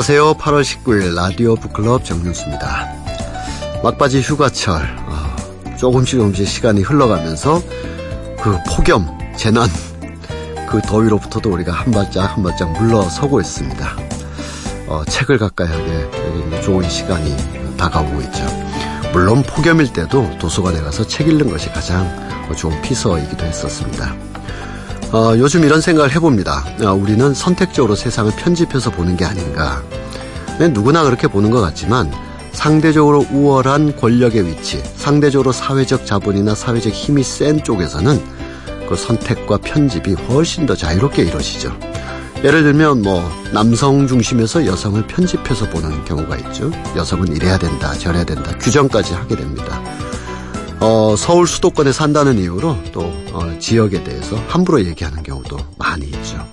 안녕하세요. 8월 19일 라디오 북클럽 정윤수입니다. 막바지 휴가철 어, 조금씩 조금씩 시간이 흘러가면서 그 폭염, 재난, 그 더위로부터도 우리가 한 발짝 한 발짝 물러서고 있습니다. 어, 책을 가까이 하게 좋은 시간이 다가오고 있죠. 물론 폭염일 때도 도서관에 가서 책 읽는 것이 가장 좋은 피서이기도 했었습니다. 어, 요즘 이런 생각을 해봅니다. 어, 우리는 선택적으로 세상을 편집해서 보는 게 아닌가. 네, 누구나 그렇게 보는 것 같지만 상대적으로 우월한 권력의 위치, 상대적으로 사회적 자본이나 사회적 힘이 센 쪽에서는 그 선택과 편집이 훨씬 더 자유롭게 이루어지죠. 예를 들면 뭐 남성 중심에서 여성을 편집해서 보는 경우가 있죠. 여성은 이래야 된다, 저래야 된다, 규정까지 하게 됩니다. 어, 서울 수도권에 산다는 이유로 또 어, 지역에 대해서 함부로 얘기하는 경우도 많이 있죠.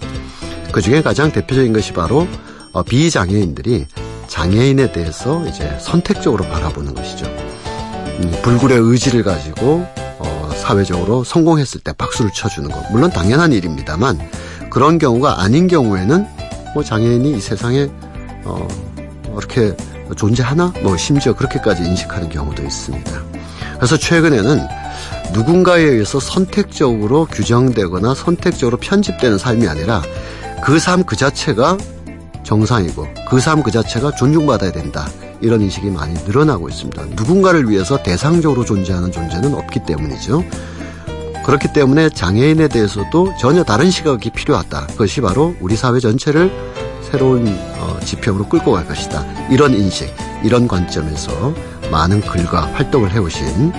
그 중에 가장 대표적인 것이 바로 어, 비장애인들이 장애인에 대해서 이제 선택적으로 바라보는 것이죠. 음, 불굴의 의지를 가지고 어, 사회적으로 성공했을 때 박수를 쳐주는 것 물론 당연한 일입니다만 그런 경우가 아닌 경우에는 뭐 장애인이 이 세상에 어, 이렇게 존재하나 뭐 심지어 그렇게까지 인식하는 경우도 있습니다. 그래서 최근에는 누군가에 의해서 선택적으로 규정되거나 선택적으로 편집되는 삶이 아니라 그 삶 그 자체가 정상이고 그 삶 그 자체가 존중받아야 된다. 이런 인식이 많이 늘어나고 있습니다. 누군가를 위해서 대상적으로 존재하는 존재는 없기 때문이죠. 그렇기 때문에 장애인에 대해서도 전혀 다른 시각이 필요하다. 그것이 바로 우리 사회 전체를 새로운 어, 지평으로 끌고 갈 것이다. 이런 인식, 이런 관점에서 많은 글과 활동을 해오신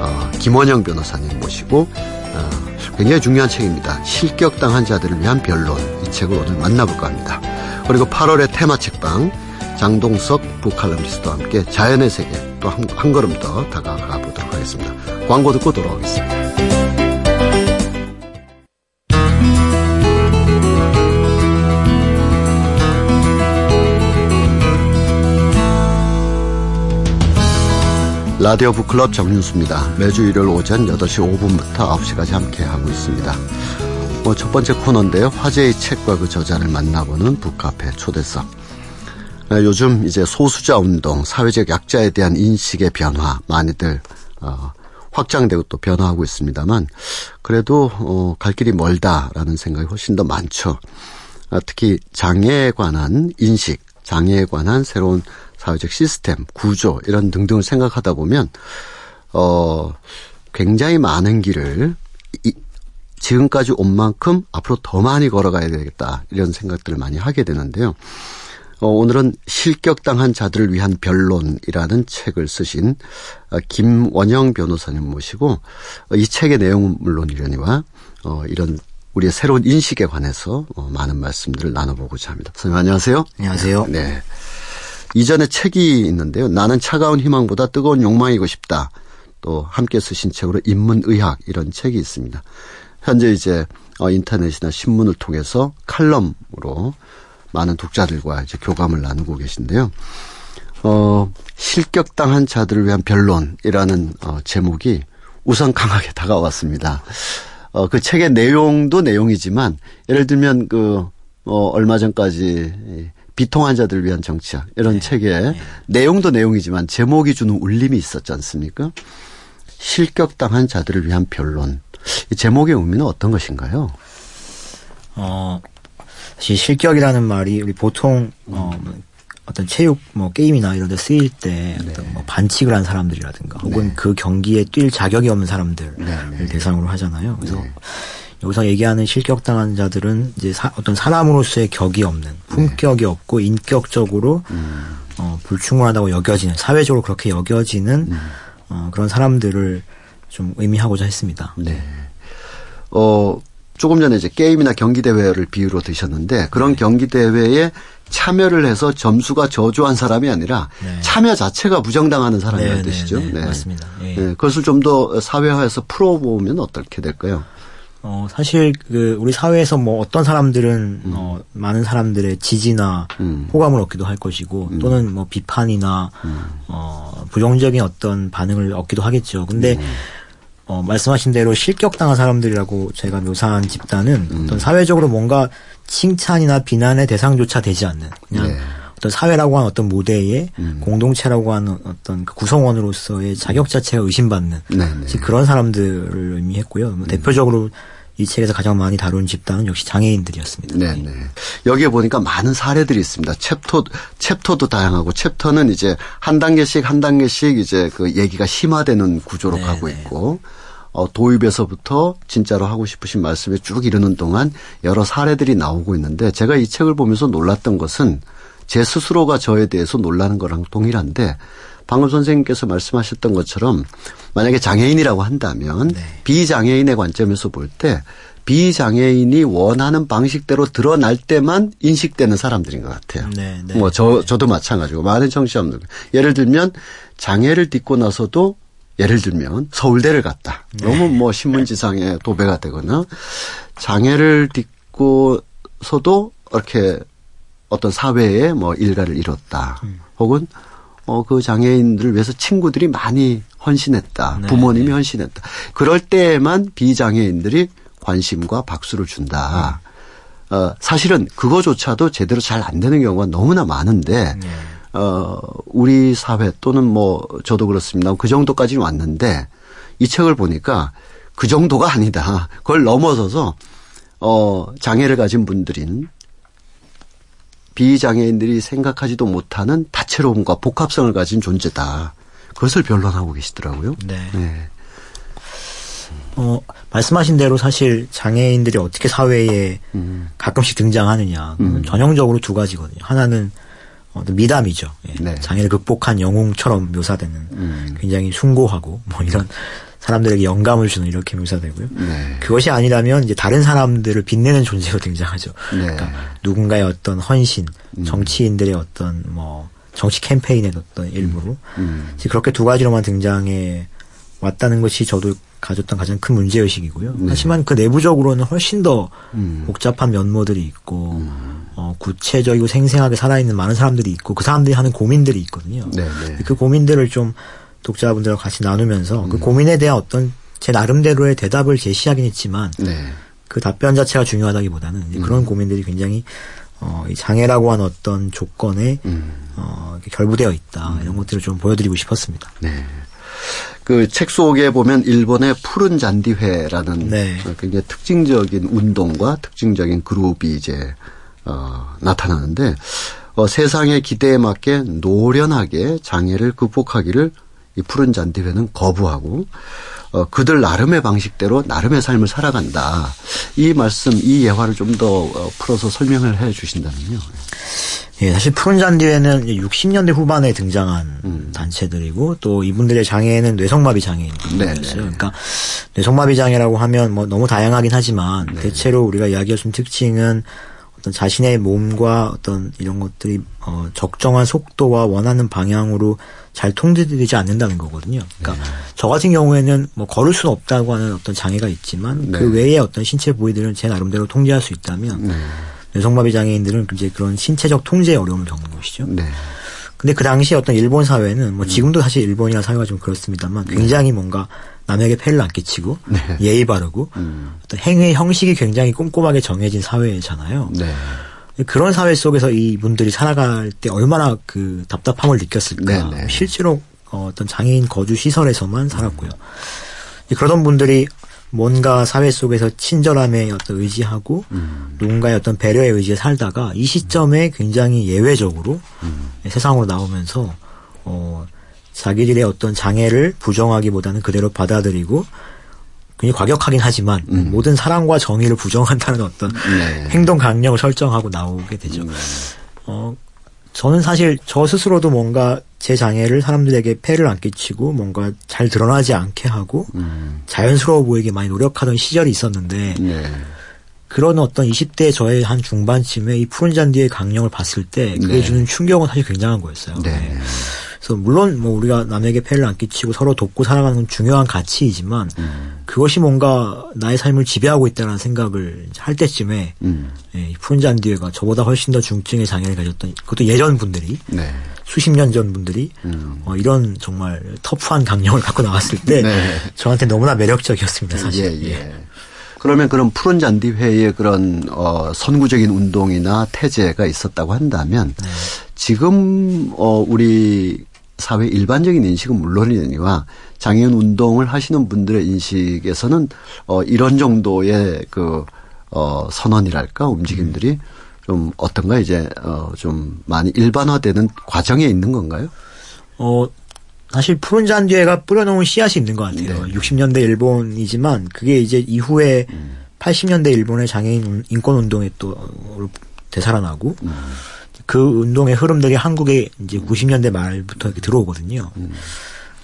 어, 김원영 변호사님 모시고 어, 굉장히 중요한 책입니다. 실격당한 자들을 위한 변론 이 책을 오늘 만나볼까 합니다. 그리고 8월의 테마 책방 장동석 북칼럼니스트와 함께 자연의 세계 또한한 걸음 더 다가가 보도록 하겠습니다. 광고 듣고 돌아오겠습니다. 라디오 북클럽 정윤수입니다. 매주 일요일 오전 8시 5분부터 9시까지 함께하고 있습니다. 뭐 첫 번째 코너인데요. 화제의 책과 그 저자를 만나보는 북카페 초대석. 아, 요즘 이제 소수자 운동, 사회적 약자에 대한 인식의 변화 많이들 어, 확장되고 또 변화하고 있습니다만 그래도 어, 갈 길이 멀다라는 생각이 훨씬 더 많죠. 아, 특히 장애에 관한 인식, 장애에 관한 새로운 사회적 시스템, 구조 이런 등등을 생각하다 보면 어 굉장히 많은 길을 이, 지금까지 온 만큼 앞으로 더 많이 걸어가야 되겠다 이런 생각들을 많이 하게 되는데요. 어, 오늘은 실격당한 자들을 위한 변론이라는 책을 쓰신 어, 김원영 변호사님 모시고 어, 이 책의 내용은 물론이려니와 어, 이런 우리의 새로운 인식에 관해서 어, 많은 말씀들을 나눠보고자 합니다. 선생님 안녕하세요. 안녕하세요. 네. 이전에 책이 있는데요. 나는 차가운 희망보다 뜨거운 욕망이고 싶다. 또 함께 쓰신 책으로 인문의학 이런 책이 있습니다. 현재 이제 어, 인터넷이나 신문을 통해서 칼럼으로 많은 독자들과 이제 교감을 나누고 계신데요. 어, 실격당한 자들을 위한 변론이라는 어, 제목이 우선 강하게 다가왔습니다. 어, 그 책의 내용도 내용이지만 예를 들면 그 어, 얼마 전까지 비통한 자들을 위한 정치학 이런 네. 책의 네. 내용도 내용이지만 제목이 주는 울림이 있었지 않습니까? 실격당한 자들을 위한 변론. 이 제목의 의미는 어떤 것인가요? 어, 사실 실격이라는 말이 우리 보통 어, 뭐 어떤 체육 뭐 게임이나 이런 데 쓰일 때 네. 어떤 뭐 반칙을 한 사람들이라든가 혹은 네. 그 경기에 뛸 자격이 없는 사람들을 네. 네. 대상으로 하잖아요. 그래서 네. 여기서 얘기하는 실격당한 자들은 이제 사, 어떤 사람으로서의 격이 없는 품격이 네. 없고 인격적으로 음. 어, 불충분하다고 여겨지는 사회적으로 그렇게 여겨지는 음. 어, 그런 사람들을 좀 의미하고자 했습니다. 네. 어 조금 전에 이제 게임이나 경기 대회를 비유로 드셨는데 그런 네. 경기 대회에 참여를 해서 점수가 저조한 사람이 아니라 네. 참여 자체가 부정당하는 사람이라는 네, 네 뜻이죠. 네, 네. 맞습니다. 예. 네. 그것을 좀 더 사회화해서 풀어보면 어떻게 될까요? 어, 사실 그 우리 사회에서 뭐 어떤 사람들은 음. 어, 많은 사람들의 지지나 음. 호감을 얻기도 할 것이고 음. 또는 뭐 비판이나 음. 어, 부정적인 어떤 반응을 얻기도 하겠죠. 근데 음. 어, 말씀하신 대로 실격당한 사람들이라고 제가 묘사한 집단은 음. 어떤 사회적으로 뭔가 칭찬이나 비난의 대상조차 되지 않는 그냥 네. 어떤 사회라고 하는 어떤 무대에 음. 공동체라고 하는 어떤 그 구성원으로서의 자격 자체가 의심받는 네 네. 그런 사람들을 의미했고요. 뭐 대표적으로 이 책에서 가장 많이 다룬 집단은 역시 장애인들이었습니다. 네 네. 여기에 보니까 많은 사례들이 있습니다. 챕터, 챕터도 다양하고, 챕터는 이제 한 단계씩 한 단계씩 이제 그 얘기가 심화되는 구조로 네네. 가고 있고, 어, 도입에서부터 진짜로 하고 싶으신 말씀에 쭉 이르는 동안 여러 사례들이 나오고 있는데, 제가 이 책을 보면서 놀랐던 것은 제 스스로가 저에 대해서 놀라는 거랑 동일한데, 방금 선생님께서 말씀하셨던 것처럼 만약에 장애인이라고 한다면 네. 비장애인의 관점에서 볼 때 비장애인이 원하는 방식대로 드러날 때만 인식되는 사람들인 것 같아요. 네, 네. 뭐저 저도 마찬가지고 많은 청취자분들 예를 들면 장애를 딛고 나서도 예를 들면 서울대를 갔다. 너무 뭐 신문지상에 도배가 되거나 장애를 딛고서도 이렇게 어떤 사회에 뭐 일가를 이뤘다. 혹은 어 그 장애인들을 위해서 친구들이 많이 헌신했다. 네, 부모님이 헌신했다. 그럴 때에만 비장애인들이 관심과 박수를 준다. 어 사실은 그거조차도 제대로 잘 안 되는 경우가 너무나 많은데 네. 어 우리 사회 또는 뭐 저도 그렇습니다. 그 정도까지는 왔는데 이 책을 보니까 그 정도가 아니다. 그걸 넘어서서 어 장애를 가진 분들인 비장애인들이 생각하지도 못하는 다채로움과 복합성을 가진 존재다. 그것을 변론하고 계시더라고요. 네. 네. 어, 말씀하신 대로 사실 장애인들이 어떻게 사회에 음. 가끔씩 등장하느냐. 그건 전형적으로 두 가지거든요. 하나는 미담이죠. 예. 네. 장애를 극복한 영웅처럼 묘사되는 음. 굉장히 숭고하고 뭐 이런 사람들에게 영감을 주는 이렇게 묘사되고요. 네. 그것이 아니라면 이제 다른 사람들을 빛내는 존재로 등장하죠. 네. 그러니까 누군가의 어떤 헌신, 정치인들의 어떤 뭐 정치 캠페인의 어떤 일부로 음. 이제 그렇게 두 가지로만 등장해 왔다는 것이 저도 가졌던 가장 큰 문제 의식이고요. 하지만 그 내부적으로는 훨씬 더 음. 복잡한 면모들이 있고 어, 구체적이고 생생하게 살아있는 많은 사람들이 있고 그 사람들이 하는 고민들이 있거든요. 네, 네. 그 고민들을 좀 독자분들과 같이 나누면서 음. 그 고민에 대한 어떤 제 나름대로의 대답을 제시하긴 했지만 네. 그 답변 자체가 중요하다기보다는 이제 음. 그런 고민들이 굉장히 어, 이 장애라고 하는 어떤 조건에 음. 어, 결부되어 있다 이런 것들을 좀 보여드리고 싶었습니다. 네. 그 책 속에 보면 일본의 푸른 잔디회라는 네. 굉장히 특징적인 운동과 특징적인 그룹이 이제 어, 나타나는데 어, 세상의 기대에 맞게 노련하게 장애를 극복하기를 이 푸른 잔디회는 거부하고 어, 그들 나름의 방식대로 나름의 삶을 살아간다. 이 말씀, 이 예화를 좀더 어, 풀어서 설명을 해 주신다면요. 예, 사실 푸른 잔디에는 60년대 후반에 등장한 음. 단체들이고 또 이분들의 장애는 뇌성마비 장애인이었어요. 네, 네. 그러니까 뇌성마비 장애라고 하면 뭐 너무 다양하긴 하지만 네. 대체로 우리가 이야기할 수 있는 특징은 어떤 자신의 몸과 어떤 이런 것들이 어, 적정한 속도와 원하는 방향으로 잘 통제되지 않는다는 거거든요. 그러니까 네. 저 같은 경우에는 뭐 걸을 수는 없다고 하는 어떤 장애가 있지만 네. 그 외에 어떤 신체 부위들은 제 나름대로 통제할 수 있다면 네. 뇌성마비 장애인들은 이제 그런 신체적 통제에 어려움을 겪는 것이죠. 네. 근데 그 당시 어떤 일본 사회는 뭐 지금도 사실 일본이나 사회가 좀 그렇습니다만 굉장히 뭔가 남에게 폐를 안 끼치고 네. 예의 바르고 음. 어떤 행위의 형식이 굉장히 꼼꼼하게 정해진 사회잖아요. 네. 그런 사회 속에서 이 분들이 살아갈 때 얼마나 그 답답함을 느꼈을까. 네, 네. 실제로 어, 어떤 장애인 거주 시설에서만 살았고요. 이제 그러던 분들이 뭔가 사회 속에서 친절함에 어떤 의지하고 음. 누군가의 어떤 배려에 의지해 살다가 이 시점에 굉장히 예외적으로 음. 세상으로 나오면서 어 자기들의 어떤 장애를 부정하기보다는 그대로 받아들이고 굉장히 과격하긴 하지만 모든 사랑과 정의를 부정한다는 어떤 음. 네. 행동 강령을 설정하고 나오게 되죠. 어, 저는 사실 저 스스로도 뭔가 제 장애를 사람들에게 폐를 안 끼치고 뭔가 잘 드러나지 않게 하고 음. 자연스러워 보이게 많이 노력하던 시절이 있었는데 네. 그런 어떤 20대 저의 한 중반쯤에 이 푸른 잔디의 강령을 봤을 때 그게 네. 주는 충격은 사실 굉장한 거였어요. 네. 그래서 물론 뭐 우리가 남에게 폐를 안 끼치고 서로 돕고 살아가는 건 중요한 가치이지만 음. 그것이 뭔가 나의 삶을 지배하고 있다는 생각을 할 때쯤에 음. 예, 이 푸른 잔디가 저보다 훨씬 더 중증의 장애를 가졌던 그것도 예전 분들이 네. 수십 년 전 분들이 음. 어, 이런 정말 터프한 강령을 갖고 나왔을 때 네. 저한테 너무나 매력적이었습니다 사실. 예, 예. 그러면 그런 푸른 잔디 회의 그런 어 선구적인 운동이나 태제가 있었다고 한다면 네. 지금 어 우리 사회 일반적인 인식은 물론이니와 장애인 운동을 하시는 분들의 인식에서는 어 이런 정도의 그어 선언이랄까 움직임들이 좀 어떤가 이제 어좀 많이 일반화되는 과정에 있는 건가요? 어 사실 푸른 잔디에가 뿌려놓은 씨앗이 있는 것 같아요. 네. 60년대 일본이지만 그게 이제 이후에 음. 80년대 일본의 장애인 인권 운동에 또 되살아나고 음. 그 운동의 흐름들이 한국에 이제 90년대 말부터 이렇게 들어오거든요. 음.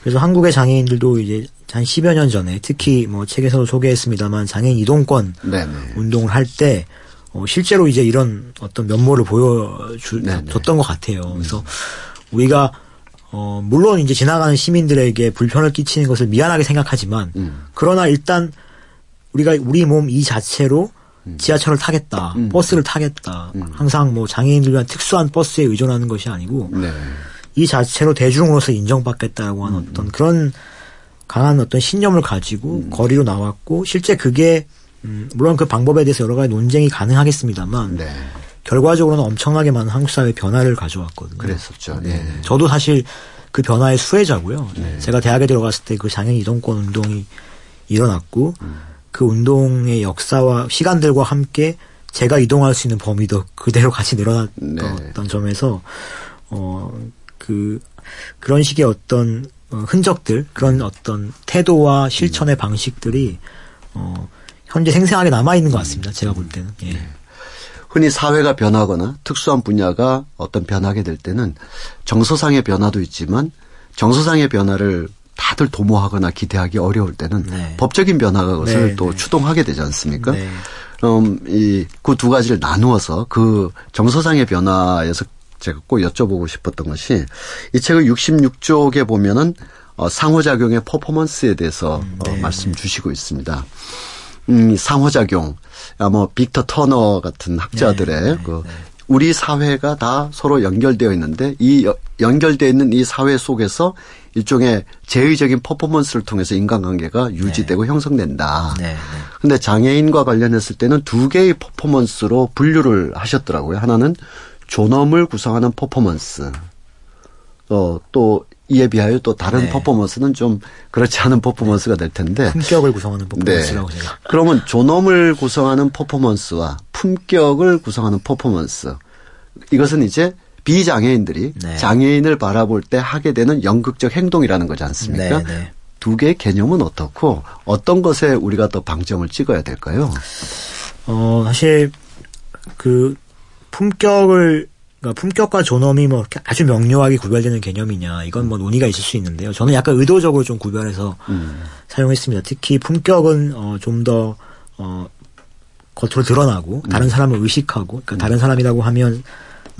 그래서 한국의 장애인들도 이제 한 10여 년 전에 특히 뭐 책에서도 소개했습니다만 장애인 이동권 네네. 운동을 할때 어, 실제로 이제 이런 어떤 면모를 보여줬던 것 같아요. 그래서 우리가 어, 물론 이제 지나가는 시민들에게 불편을 끼치는 것을 미안하게 생각하지만, 음. 그러나 일단 우리가 우리 몸 이 자체로 음. 지하철을 타겠다, 음. 버스를 타겠다, 음. 항상 뭐 장애인들 위한 특수한 버스에 의존하는 것이 아니고, 네. 이 자체로 대중으로서 인정받겠다고 하는 음. 어떤 그런 강한 어떤 신념을 가지고 음. 거리로 나왔고, 실제 그게, 물론 그 방법에 대해서 여러 가지 논쟁이 가능하겠습니다만, 네. 결과적으로는 엄청나게 많은 한국 사회 변화를 가져왔거든요. 그랬었죠. 네. 네. 저도 사실 그 변화의 수혜자고요. 네. 제가 대학에 들어갔을 때 그 장애인 이동권 운동이 일어났고 음. 그 운동의 역사와 시간들과 함께 제가 이동할 수 있는 범위도 그대로 같이 늘어났던 네. 점에서 어 그 그런 식의 어떤 어, 흔적들 그런 어떤 태도와 실천의 음. 방식들이 어 현재 생생하게 남아 있는 것 같습니다. 제가 볼 때는. 예. 네. 흔히 사회가 변하거나 특수한 분야가 어떤 변하게 될 때는 정서상의 변화도 있지만 정서상의 변화를 다들 도모하거나 기대하기 어려울 때는 네. 법적인 변화가 그것을 네, 또 네. 추동하게 되지 않습니까? 네. 그럼 이 그 두 가지를 나누어서 그 정서상의 변화에서 제가 꼭 여쭤보고 싶었던 것이 이 책을 66쪽에 보면은 어, 상호작용의 퍼포먼스에 대해서 음, 어, 네, 말씀 주시고 있습니다. 음, 상호작용 뭐 빅터 터너 같은 학자들의 네, 네, 그 네. 우리 사회가 다 서로 연결되어 있는데 이 연결되어 있는 이 사회 속에서 일종의 제의적인 퍼포먼스를 통해서 인간관계가 유지되고 네. 형성된다. 네, 네. 근데 장애인과 관련했을 때는 두 개의 퍼포먼스로 분류를 하셨더라고요. 하나는 존엄을 구성하는 퍼포먼스. 어, 또 이에 비하여 또 다른 네. 퍼포먼스는 좀 그렇지 않은 퍼포먼스가 될 텐데. 품격을 구성하는 퍼포먼스라고 네. 제가. 그러면 존엄을 구성하는 퍼포먼스와 품격을 구성하는 퍼포먼스. 이것은 이제 비장애인들이 네. 장애인을 바라볼 때 하게 되는 연극적 행동이라는 거지 않습니까? 네, 네. 두 개의 개념은 어떻고 어떤 것에 우리가 더 방점을 찍어야 될까요? 어, 사실 그 품격을 그러니까 품격과 존엄이 뭐 아주 명료하게 구별되는 개념이냐 이건 뭐 논의가 있을 수 있는데요. 저는 약간 의도적으로 좀 구별해서 음. 사용했습니다. 특히 품격은 어, 좀더 어, 겉으로 드러나고 다른 음. 사람을 의식하고 그러니까 음. 다른 사람이라고 하면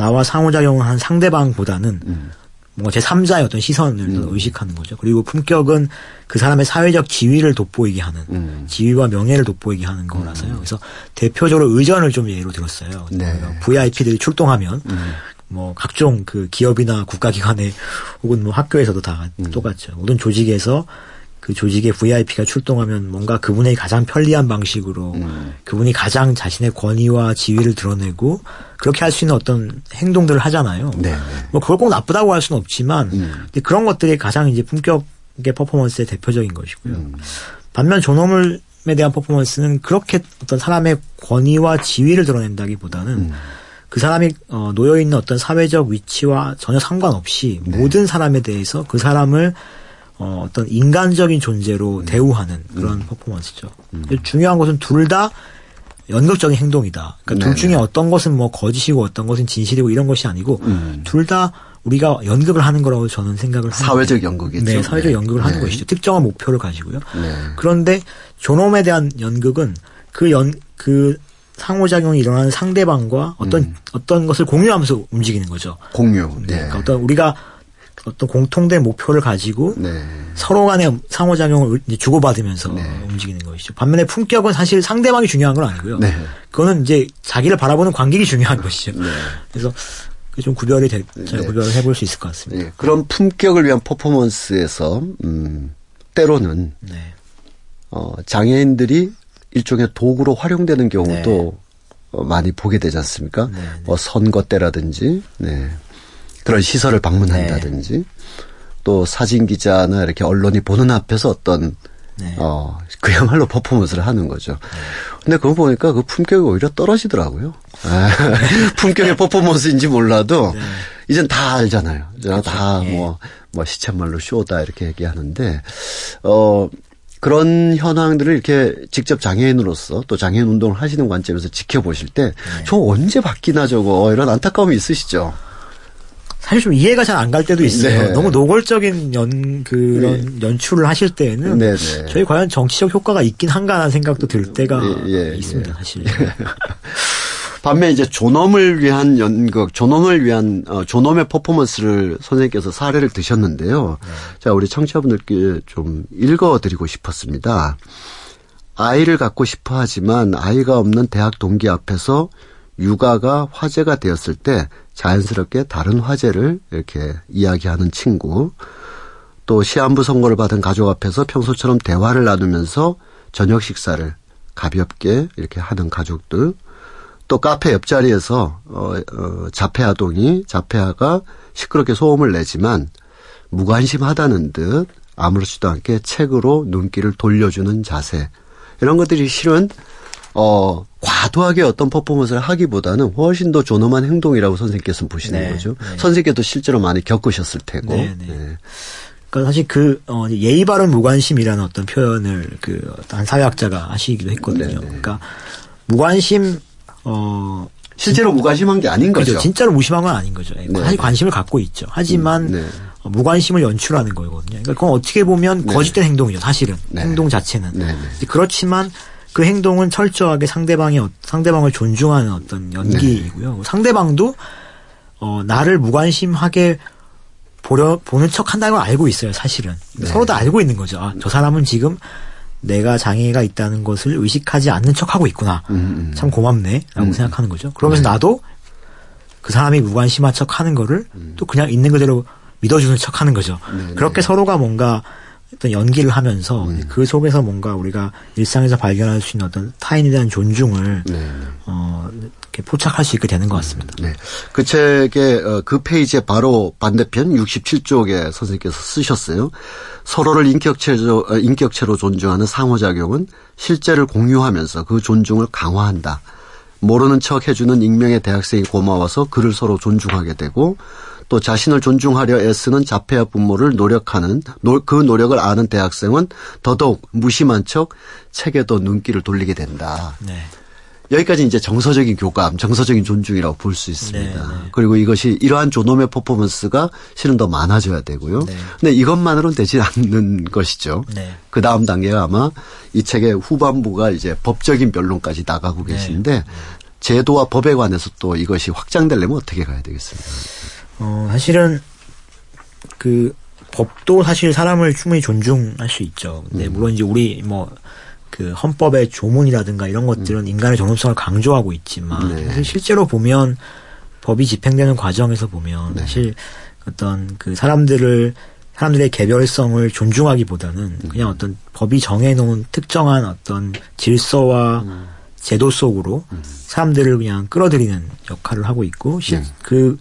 나와 상호작용을 한 상대방보다는 음. 뭔가 제3자의 어떤 시선을 음. 의식하는 거죠. 그리고 품격은 그 사람의 사회적 지위를 돋보이게 하는 음. 지위와 명예를 돋보이게 하는 거라서요. 음. 그래서 대표적으로 의전을 좀 예로 들었어요. 네. VIP들이 출동하면 음. 뭐 각종 그 기업이나 국가기관에 혹은 뭐 학교에서도 다 음. 똑같죠. 모든 조직에서 그 조직의 VIP가 출동하면 뭔가 그분의 가장 편리한 방식으로 음. 그분이 가장 자신의 권위와 지위를 드러내고 그렇게 할 수 있는 어떤 행동들을 하잖아요. 네, 네. 뭐 그걸 꼭 나쁘다고 할 수는 없지만 음. 근데 그런 것들이 가장 이제 품격의 퍼포먼스의 대표적인 것이고요. 음. 반면 존엄을에 대한 퍼포먼스는 그렇게 어떤 사람의 권위와 지위를 드러낸다기보다는 음. 그 사람이 어, 놓여 있는 어떤 사회적 위치와 전혀 상관없이 네. 모든 사람에 대해서 그 사람을 어, 어떤 인간적인 존재로 음. 대우하는 그런 음. 퍼포먼스죠. 음. 중요한 것은 둘다 연극적인 행동이다. 그러니까 네네. 둘 중에 어떤 것은 뭐 거짓이고 어떤 것은 진실이고 이런 것이 아니고 음. 둘다 우리가 연극을 하는 거라고 저는 생각을 합니다. 사회적 연극이죠. 네, 사회적 네. 연극을 하는 네. 것이죠. 특정한 목표를 가지고요. 네. 그런데 존엄에 대한 연극은 그 연, 그 상호작용이 일어나는 상대방과 어떤, 음. 어떤 것을 공유하면서 움직이는 거죠. 공유. 네. 그러니까 어떤 우리가 어떤 공통된 목표를 가지고 네. 서로 간의 상호작용을 주고받으면서 네. 움직이는 것이죠. 반면에 품격은 사실 상대방이 중요한 건 아니고요. 네. 그거는 이제 자기를 바라보는 관객이 중요한 것이죠. 네. 그래서 좀 구별이 되, 네. 구별을 해볼 수 있을 것 같습니다. 네. 그런 품격을 위한 퍼포먼스에서 음, 때로는 어, 장애인들이 일종의 도구로 활용되는 경우도 어, 많이 보게 되지 않습니까? 뭐 선거 때라든지. 네. 그런 시설을 방문한다든지 네. 또 사진 기자나 이렇게 언론이 보는 앞에서 어떤 네. 어 그야말로 퍼포먼스를 하는 거죠. 근데 그거 보니까 그 품격이 오히려 떨어지더라고요. 아, 품격의 퍼포먼스인지 몰라도 이젠 다 알잖아요. 다 예. 뭐뭐 시쳇말로 쇼다 이렇게 얘기하는데 어 그런 현황들을 이렇게 직접 장애인으로서 또 장애인 운동을 하시는 관점에서 지켜보실 때저 언제 바뀌나 저거 이런 안타까움이 있으시죠. 사실 좀 이해가 잘 안 갈 때도 있어요. 네. 너무 노골적인 연 그런 연출을 하실 때에는 네, 네. 저희 과연 정치적 효과가 있긴 한가라는 생각도 들 때가 예, 예, 있습니다. 예. 사실. 반면 이제 존엄을 위한 연극, 존엄을 위한 어, 존엄의 퍼포먼스를 선생님께서 사례를 드셨는데요. 자, 우리 청취자분들께 좀 읽어드리고 싶었습니다. 아이를 갖고 싶어 하지만 아이가 없는 대학 동기 앞에서 육아가 화제가 되었을 때 자연스럽게 다른 화제를 이렇게 이야기하는 친구. 또 시한부 선고를 받은 가족 앞에서 평소처럼 대화를 나누면서 저녁 식사를 가볍게 이렇게 하는 가족들. 또 카페 옆자리에서 어, 어, 자폐아동이 자폐아가 시끄럽게 소음을 내지만 무관심하다는 듯 아무렇지도 않게 책으로 눈길을 돌려주는 자세 이런 것들이 실은 어 과도하게 어떤 퍼포먼스를 하기보다는 훨씬 더 존엄한 행동이라고 선생님께서 보시는 네, 거죠. 네. 선생님께도 실제로 많이 겪으셨을 테고. 네, 네. 네. 그러니까 사실 그 어, 예의 바른 무관심이라는 어떤 표현을 그 한 사회학자가 하시기도 했거든요. 네, 네. 그러니까 무관심 어 실제로 무관심한 게 아닌. 거죠. 진짜로 무심한 건 아닌 거죠. 예, 네. 사실 관심을 갖고 있죠. 하지만 네. 어, 무관심을 연출하는 거거든요. 그러니까 그건 어떻게 보면 거짓된 행동이죠. 사실은 네. 행동 자체는. 그렇지만 그 행동은 철저하게 상대방의 어- 상대방을 존중하는 어떤 연기이고요. 네. 상대방도 어 나를 무관심하게 보려 보는 척 한다는 걸 알고 있어요. 사실은 네. 서로 다 알고 있는 거죠. 아, 저 사람은 지금 내가 장애가 있다는 것을 의식하지 않는 척 하고 있구나. 음, 음. 참 고맙네라고 음. 생각하는 거죠. 그러면서 나도 그 사람이 무관심한 척 하는 거를 또 그냥 있는 그대로 믿어주는 척 하는 거죠. 음. 네, 그렇게 서로가 뭔가 어떤 연기를 하면서 그 속에서 뭔가 우리가 일상에서 발견할 수 있는 어떤 타인에 대한 존중을 네, 네. 어, 이렇게 포착할 수 있게 되는 것 같습니다. 네. 그 책의 어, 그 페이지의 바로 반대편 67쪽에 선생님께서 쓰셨어요. 서로를 인격체로, 어, 인격체로 존중하는 상호작용은 실제를 공유하면서 그 존중을 강화한다. 모르는 척 해주는 익명의 대학생이 고마워서 그를 서로 존중하게 되고 또 자신을 존중하려 애쓰는 자폐아 부모를 노력하는 노- 그 노력을 아는 대학생은 더더욱 무심한 척 책에도 눈길을 돌리게 된다. 네. 여기까지 이제 정서적인 교감, 정서적인 존중이라고 볼 수 있습니다. 네, 네. 그리고 이것이 이러한 존엄의 퍼포먼스가 실은 더 많아져야 되고요. 네. 근데 이것만으로는 되지 않는 것이죠. 네. 그 다음 단계가 아마 이 책의 후반부가 이제 법적인 변론까지 나가고 네. 계신데 제도와 법에 관해서 또 이것이 확장되려면 어떻게 가야 되겠습니까? 어, 사실은 그 법도 사실 사람을 충분히 존중할 수 있죠. 근데 음. 물론 이제 우리 뭐 그 헌법의 조문이라든가 이런 것들은 인간의 존엄성을 강조하고 있지만 음. 네. 사실 실제로 보면 법이 집행되는 과정에서 보면 네. 사실 어떤 그 사람들을 사람들의 개별성을 존중하기보다는 음. 그냥 어떤 법이 정해놓은 특정한 어떤 질서와 음. 제도 속으로 사람들을 그냥 끌어들이는 역할을 하고 있고 실- 네. 그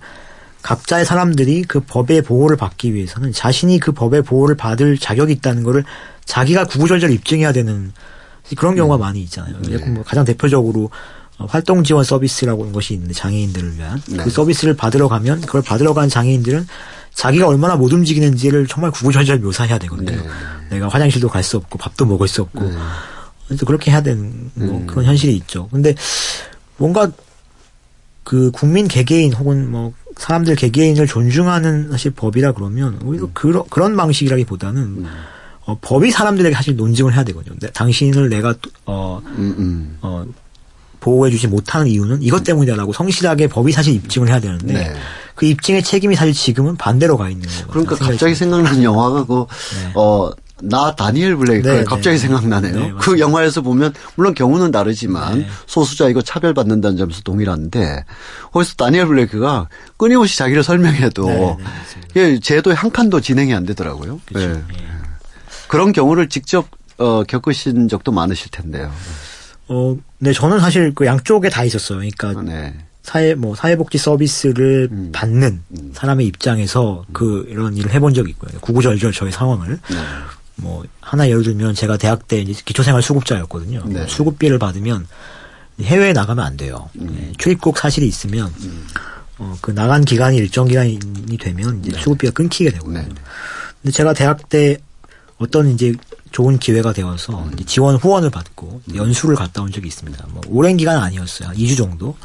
각자의 사람들이 그 법의 보호를 받기 위해서는 자신이 그 법의 보호를 받을 자격이 있다는 거를 자기가 구구절절 입증해야 되는 그런 경우가 많이 있잖아요. 네. 예컨 뭐 가장 대표적으로 어, 활동 지원 서비스라고 하는 것이 있는데 장애인들을 위한 네. 그 서비스를 받으러 가면 그걸 받으러 간 장애인들은 자기가 얼마나 못 움직이는지를 정말 구구절절 묘사해야 되거든요. 네. 내가 화장실도 갈 수 없고 밥도 먹을 수 없고 네. 그래서 그렇게 해야 되는 뭐 음. 그런 현실이 있죠. 근데 뭔가 그 국민 개개인 혹은 뭐 사람들 개개인을 존중하는 사실 법이라 그러면 오히려 음. 그러, 그런 방식이라기보다는 어, 법이 사람들에게 사실 논증을 해야 되거든요. 내- 당신을 내가 어, 음, 음. 어, 보호해주지 못하는 이유는 이것 때문이다라고 성실하게 법이 사실 입증을 해야 되는데 네. 그 입증의 책임이 사실 지금은 반대로 가 있는 거예요. 그러니까 갑자기 생각나는 영화가 그, 네. 어, 나 다니엘 블레이크 네, 갑자기 네. 생각나네요. 네, 그. 영화에서 보면 물론 경우는 다르지만 네. 소수자 이거 차별받는다는 점에서 동일한데 거기서 다니엘 블레이크가 끊임없이 자기를 설명해도 네, 제도의 한 칸도 진행이 안 되더라고요. 그렇죠. 그런 경우를 직접 어, 겪으신 적도 많으실 텐데요. 어, 네, 저는 사실 그 양쪽에 다 있었어요. 그러니까 네. 사회 뭐 사회복지 서비스를 받는 사람의 입장에서 그 이런 일을 해본 적이 있고요. 구구절절 저의 상황을 네. 뭐 하나 예를 들면 제가 대학 때 이제 기초생활 수급자였거든요. 네. 수급비를 받으면 해외에 나가면 안 돼요. 예, 출입국 사실이 있으면 어, 그 나간 기간이 일정 기간이 되면 이제 수급비가 끊기게 되거든요. 네. 근데 제가 대학 때 어떤 이제 좋은 기회가 되어서 이제 지원 후원을 받고 연수를 갔다 온 적이 있습니다. 뭐 오랜 기간은 아니었어요. 한 2주 정도.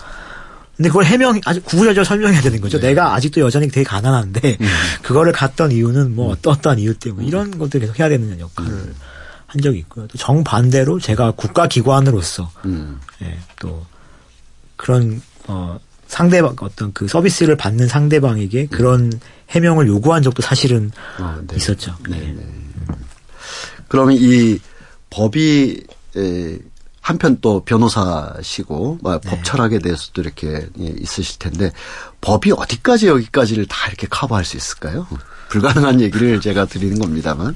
근데 그걸 해명, 아주 구구절절 설명해야 되는 거죠. 내가 아직도 여전히 되게 가난한데, 그거를 갔던 이유는 뭐 어떠어떠한 이유 때문에 이런 것들 계속 해야 되는 역할을 한 적이 있고요. 또 정반대로 제가 국가기관으로서, 음. 예, 또 그런, 어, 상대방, 어떤 그 서비스를 받는 상대방에게 그런 해명을 요구한 적도 사실은 어, 네. 있었죠. 네, 예. 네. 그러면 이 법이 에, 한편 또 변호사시고 뭐 네. 법 철학에 대해서도 이렇게 예, 있으실 텐데 법이 어디까지 여기까지를 다 이렇게 커버할 수 있을까요? 불가능한 얘기를 제가 드리는 겁니다만.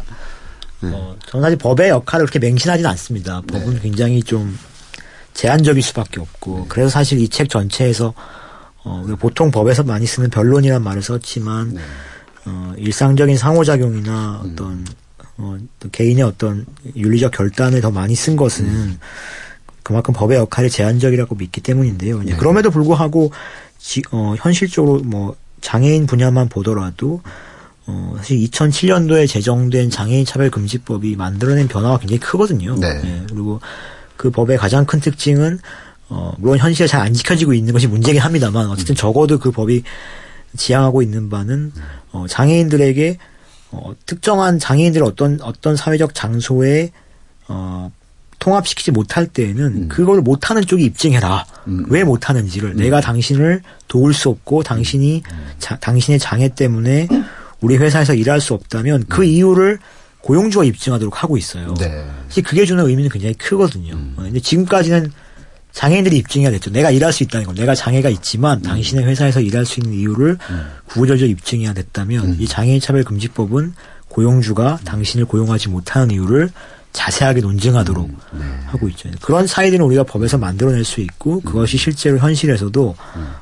어, 저는 사실 법의 역할을 그렇게 맹신하진 않습니다. 법은 굉장히 좀 제한적일 수밖에 없고 그래서 사실 이 책 전체에서 어, 보통 법에서 많이 쓰는 변론이란 말을 썼지만 어, 일상적인 상호작용이나 어떤 어, 또 개인의 어떤 윤리적 결단을 더 많이 쓴 것은 그만큼 법의 역할이 제한적이라고 믿기 때문인데요. 이제 그럼에도 불구하고 지, 어, 현실적으로 뭐 장애인 분야만 보더라도 어, 사실 2007년도에 제정된 장애인 차별 금지법이 만들어낸 변화가 굉장히 크거든요. 네. 예, 그리고 그 법의 가장 큰 특징은 어, 물론 현실에 잘 안 지켜지고 있는 것이 문제긴 합니다만 어쨌든 적어도 그 법이 지향하고 있는 바는 어, 장애인들에게 어, 특정한 장애인들을 어떤 어떤 사회적 장소에 어, 통합시키지 못할 때에는 그걸 못하는 쪽이 입증해라. 왜 못하는지를 내가 당신을 도울 수 없고 당신이 자- 당신의 장애 때문에 우리 회사에서 일할 수 없다면 그 이유를 고용주가 입증하도록 하고 있어요. 네. 사실 그게 주는 의미는 굉장히 크거든요. 어, 근데 지금까지는 장애인들이 입증해야 됐죠. 내가 일할 수 있다는 걸. 내가 장애가 있지만 당신의 회사에서 일할 수 있는 이유를 구구절절 입증해야 됐다면 이 장애인 차별 금지법은 고용주가 당신을 고용하지 못하는 이유를 자세하게 논증하도록 하고 있죠. 그런 사이들은 우리가 법에서 만들어낼 수 있고 그것이 실제로 현실에서도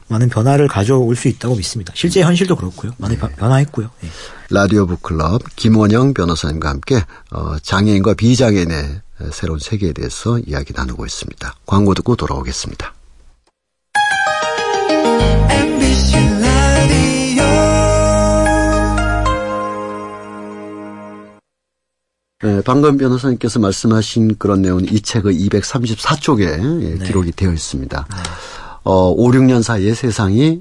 많은 변화를 가져올 수 있다고 믿습니다. 실제 현실도 그렇고요. 많이 바- 변화했고요. 예. 라디오 북클럽 김원영 변호사님과 함께 어, 장애인과 비장애인의 새로운 세계에 대해서 이야기 나누고 있습니다. 광고 듣고 돌아오겠습니다. 네, 방금 변호사님께서 말씀하신 그런 내용은 이 책의 234쪽에 기록이 되어 있습니다. 어, 5, 6년 사이에 세상이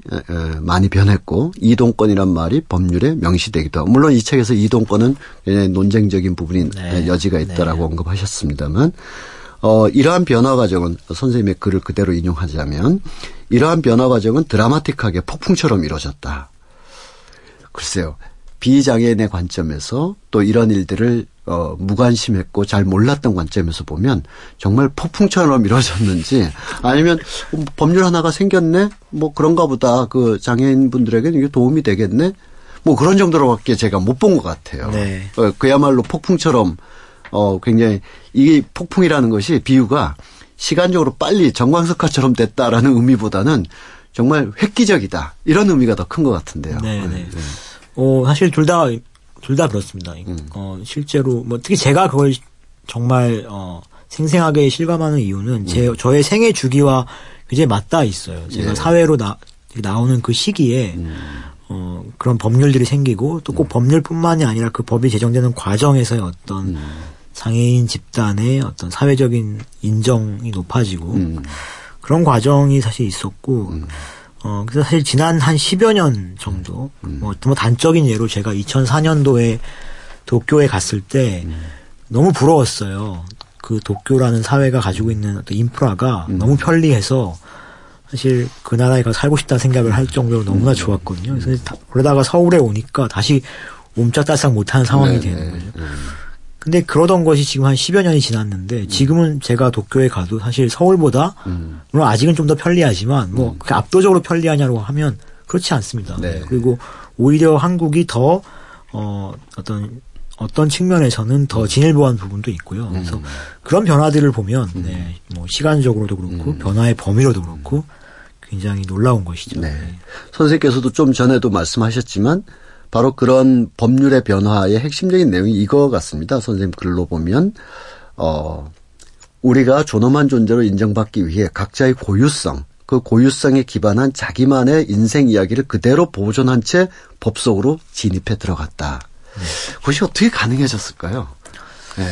많이 변했고 이동권이란 말이 법률에 명시되기도 하고 물론 이 책에서 이동권은 논쟁적인 부분이 네. 에, 여지가 있다라고 언급하셨습니다만 어, 이러한 변화 과정은 선생님의 글을 그대로 인용하자면 이러한 변화 과정은 드라마틱하게 폭풍처럼 이루어졌다. 글쎄요. 비장애인의 관점에서 또 이런 일들을 어, 무관심했고 잘 몰랐던 관점에서 보면 정말 폭풍처럼 이루어졌는지 아니면 어, 법률 하나가 생겼네? 뭐 그런가 보다. 그 장애인분들에게 이게 도움이 되겠네? 뭐 그런 정도로밖에 제가 못 본 것 같아요. 네. 어, 그야말로 폭풍처럼 어, 굉장히 이게 폭풍이라는 것이 비유가 시간적으로 빨리 정광석화처럼 됐다라는 의미보다는 정말 획기적이다. 이런 의미가 더 큰 것 같은데요. 네, 네. 어, 사실 둘 다, 둘 다 그렇습니다. 어, 실제로, 뭐, 특히 제가 그걸 정말, 어, 생생하게 실감하는 이유는 제, 저의 생애 주기와 굉장히 맞닿아 있어요. 제가 예. 사회로 나, 나오는 그 시기에, 어, 그런 법률들이 생기고 또 꼭 법률뿐만이 아니라 그 법이 제정되는 과정에서의 어떤 장애인 집단의 어떤 사회적인 인정이 높아지고 음. 그런 과정이 사실 있었고 어 그래서 사실 지난 한 10여 년 정도 뭐, 뭐 단적인 예로 제가 2004년도에 도쿄에 갔을 때 너무 부러웠어요. 그 도쿄라는 사회가 가지고 있는 어떤 인프라가 너무 편리해서 사실 그 나라에 가서 살고 싶다는 생각을 할 정도로 너무나 좋았거든요. 그래서 다- 그러다가 서울에 오니까 다시 옴짝달싹 못하는 상황이 네, 되는 네, 거죠. 네. 근데 그러던 것이 지금 한 10여 년이 지났는데 지금은 제가 도쿄에 가도 사실 서울보다 음. 물론 아직은 좀 더 편리하지만 뭐 그렇게 압도적으로 편리하냐고 하면 그렇지 않습니다. 네. 그리고 오히려 한국이 더 어, 어떤 어떤 측면에서는 더 진일보한 부분도 있고요. 그래서 그런 변화들을 보면 네, 뭐 시간적으로도 그렇고 변화의 범위로도 그렇고 굉장히 놀라운 것이죠. 네. 선생님께서도 좀 전에도 말씀하셨지만 바로 그런 법률의 변화의 핵심적인 내용이 이거 같습니다. 선생님 글로 보면 어 우리가 존엄한 존재로 인정받기 위해 각자의 고유성, 그 고유성에 기반한 자기만의 인생 이야기를 그대로 보존한 채 법 속으로 진입해 들어갔다. 그것이 어떻게 가능해졌을까요? 네.